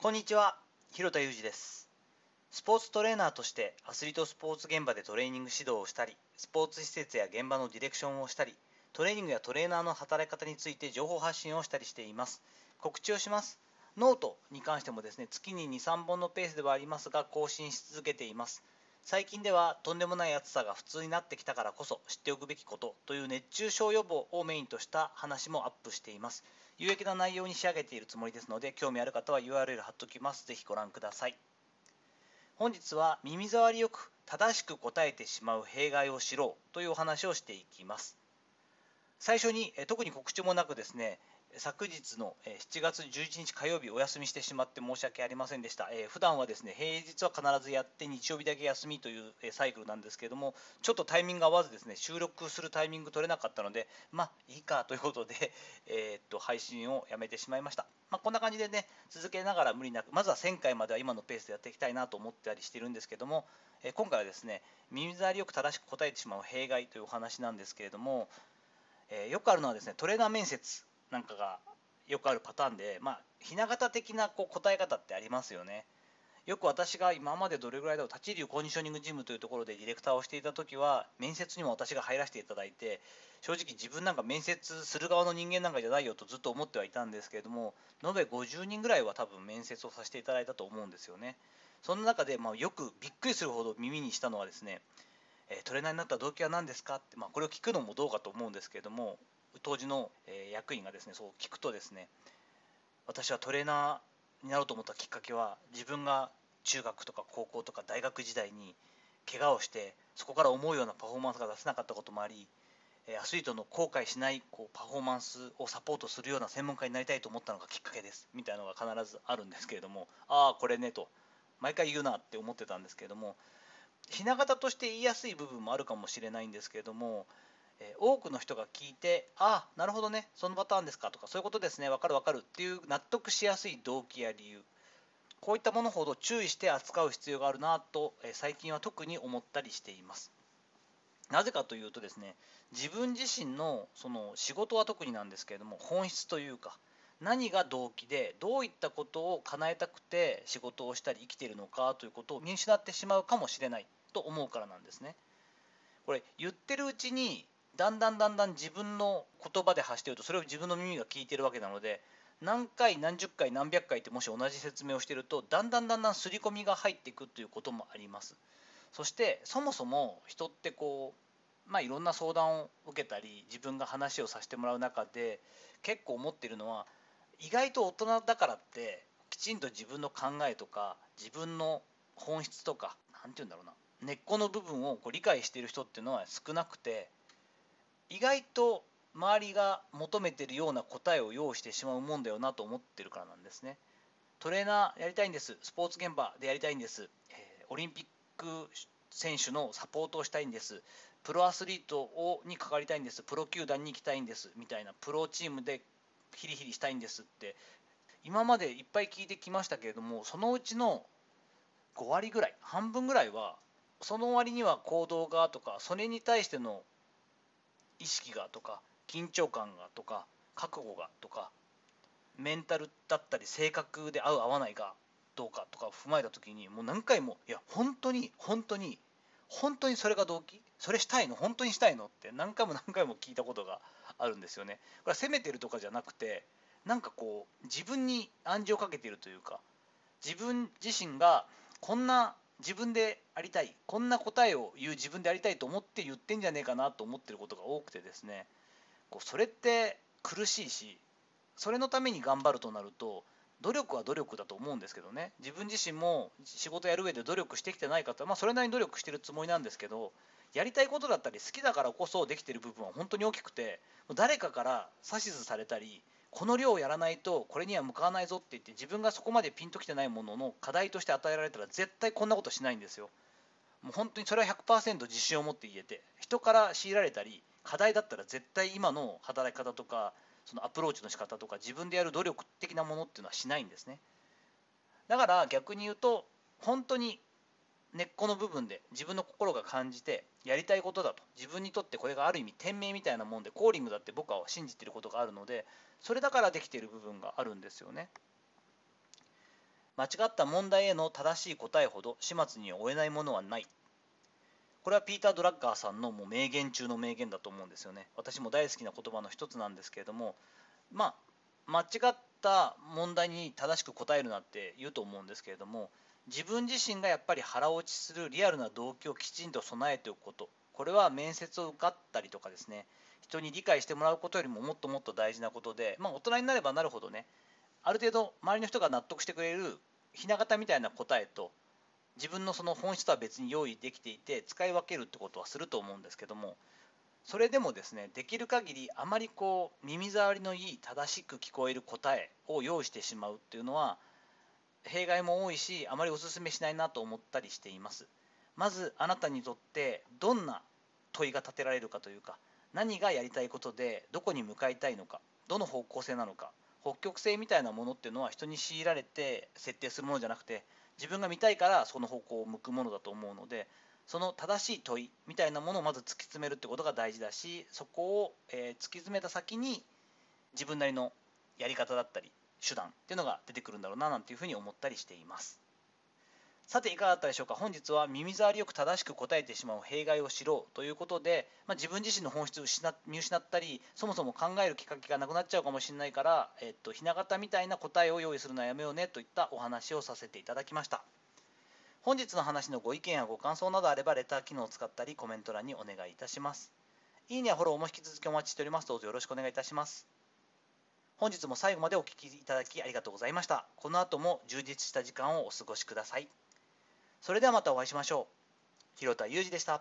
こんにちは、広田裕二です。スポーツトレーナーとしてアスリートスポーツ現場でトレーニング指導をしたり、スポーツ施設や現場のディレクションをしたり、トレーニングやトレーナーの働き方について情報発信をしたりしています。告知をします。ノートに関してもですね、月に2、3本のペースではありますが、更新し続けています。最近ではとんでもない暑さが普通になってきたからこそ知っておくべきことという熱中症予防をメインとした話もアップしています。有益な内容に仕上げているつもりですので、興味ある方は URL 貼っときます。ぜひご覧ください。本日は耳障りよく正しく答えてしまう弊害を知ろうというお話をしていきます。最初にえ特に告知もなくですね、昨日の7月11日火曜日お休みしてしまって申し訳ありませんでした。えー普段はですね、平日は必ずやって日曜日だけ休みというサイクルなんですけれども、ちょっとタイミングが合わずですね、収録するタイミング取れなかったので、まあいいかということで、えーっと配信をやめてしまいました。まあ、こんな感じでね、続けながら無理なく、まずは1000回までは今のペースでやっていきたいなと思ったりしてるんですけども、えー今回はですね、耳障りよく正しく答えてしまう弊害というお話なんですけれども、えよくあるのはですね、トレーナー面接なんかがよくあるパターンで、まあ、ひな形的なこう答え方ってありますよね。よく私が今までどれぐらいだろう、立ち入りコンディショニングジムというところでディレクターをしていたときは、面接にも私が入らせていただいて、正直自分なんか面接する側の人間なんかじゃないよとずっと思ってはいたんですけれども、延べ50人ぐらいは多分面接をさせていただいたと思うんですよね。その中で、まあ、よくびっくりするほど耳にしたのはですね、えートレーナーになった動機は何ですか？って、まあ、これを聞くのもどうかと思うんですけれども、当時の、え役員がですね、そう聞くとですね、私はトレーナーになろうと思ったきっかけは自分が中学とか高校とか大学時代に怪我をしてそこから思うようなパフォーマンスが出せなかったこともありアスリートの後悔しないこうパフォーマンスをサポートするような専門家になりたいと思ったのがきっかけです。みたいなのが必ずあるんですけれどもああこれねと毎回言うなって思ってたんですけれどもひな形として言いやすい部分もあるかもしれないんですけれどもえ多くの人が聞いて、ああ、なるほどね、そのパターンですかとか、そういうことですね、分かる分かるっていう納得しやすい動機や理由、こういったものほど注意して扱う必要があるなと、え最近は特に思ったりしています。なぜかというとですね、自分自身のその仕事は特になんですけれども、本質というか、何が動機で、どういったことを叶えたくて仕事をしたり生きているのかということを見失ってしまうかもしれないと思うからなんですね。これ言ってるうちにだんだんだんだん自分の言葉で発してるとそれを自分の耳が聞いてるわけなので何回何十回何百回ってもし同じ説明をしてるとだんだんだんだん刷り込みが入っていくということもあります。そしてそもそも人ってこうまあいろんな相談を受けたり自分が話をさせてもらう中で結構思ってるのは意外と大人だからってきちんと自分の考えとか自分の本質とか何て言うんだろうな根っこの部分をこう理解している人っていうのは少なくて意外と周りが求めてるような答えを用意してしまうもんだよなと思ってるからなんですね。トレーナーやりたいんです。スポーツ現場でやりたいんです、えオリンピック選手のサポートをしたいんです。プロアスリートをに関わりたいんです。プロ球団に行きたいんです。みたいな。プロチームでヒリヒリしたいんですって。今までいっぱい聞いてきましたけれどもそのうちの5割ぐらい半分ぐらいはその割には行動がとかそれに対しての意識がとか緊張感がとか覚悟がとかメンタルだったり性格で合う合わないがどうかとかを踏まえた時にもう何回もいや本当に本当に本当にそれが動機？それしたいの？本当にしたいの？って何回も何回も聞いたことがあるんですよね。これは責めてるとかじゃなくてなんかこう自分に暗示をかけているというか自分自身がこんな自分でありたいこんな答えを言う自分でありたいと思って言ってんじゃねえかなと思ってることが多くてですねこうそれって苦しいしそれのために頑張るとなると努力は努力だと思うんですけどね。自分自身も仕事やる上で努力してきてない方は、まあ、それなりに努力してるつもりなんですけどやりたいことだったり好きだからこそできてる部分は本当に大きくて誰かから指図されたりこの量をやらないとこれには向かわないぞって言って自分がそこまでピンときてないものの課題として与えられたら絶対こんなことしないんですよ。もう本当にそれは100%自信を持って言えて人から強いられたり課題だったら絶対今の働き方とかそのアプローチの仕方とか自分でやる努力的なものっていうのはしないんですねだから逆に言うと本当に根っこの部分で自分の心が感じてやりたいことだと自分にとってこれがある意味天命みたいなもんでコーリングだって僕は信じてることがあるのでそれだからできている部分があるんですよね。間違った問題への正しい答えほど始末に終えないものはない。これはピーター・ドラッガーさんのもう名言中の名言だと思うんですよね。私も大好きな言葉の一つなんですけれどもまあ間違った問題に正しく答えるなって言うと思うんですけれども自分自身がやっぱり腹落ちするリアルな動機をきちんと備えておくこと。これは面接を受かったりとかですね。人に理解してもらうことよりももっともっと大事なことで、まあ、大人になればなるほどね。ある程度周りの人が納得してくれるひな形みたいな答えと自分のその本質とは別に用意できていて使い分けるってことはすると思うんですけども。それでもですねできる限りあまりこう耳障りのいい正しく聞こえる答えを用意してしまうっていうのは弊害も多いしあまりお勧めしないなと思ったりしています。まずあなたにとってどんな問いが立てられるかというか何がやりたいことでどこに向かいたいのかどの方向性なのか北極星みたいなものっていうのは人に強いられて設定するものじゃなくて自分が見たいからその方向を向くものだと思うのでその正しい問いみたいなものをまず突き詰めるってことが大事だしそこを、え突き詰めた先に自分なりのやり方だったり手段っていうのが出てくるんだろうななんていうふうに思ったりしています。さていかがだったでしょうか？本日は耳障りよく正しく答えてしまう弊害を知ろうということで、まあ、自分自身の本質を失見失ったりそもそも考えるきっかけがなくなっちゃうかもしれないから、えっと、ひな形みたいな答えを用意するのはやめようねといったお話をさせていただきました。本日の話のご意見やご感想などあればレター機能を使ったりコメント欄にお願いいたします。いいねやフォローも引き続きお待ちしております。どうぞよろしくお願いいたします。本日も最後までお聴きいただきありがとうございました。この後も充実した時間をお過ごしください。それではまたお会いしましょう。広田裕二でした。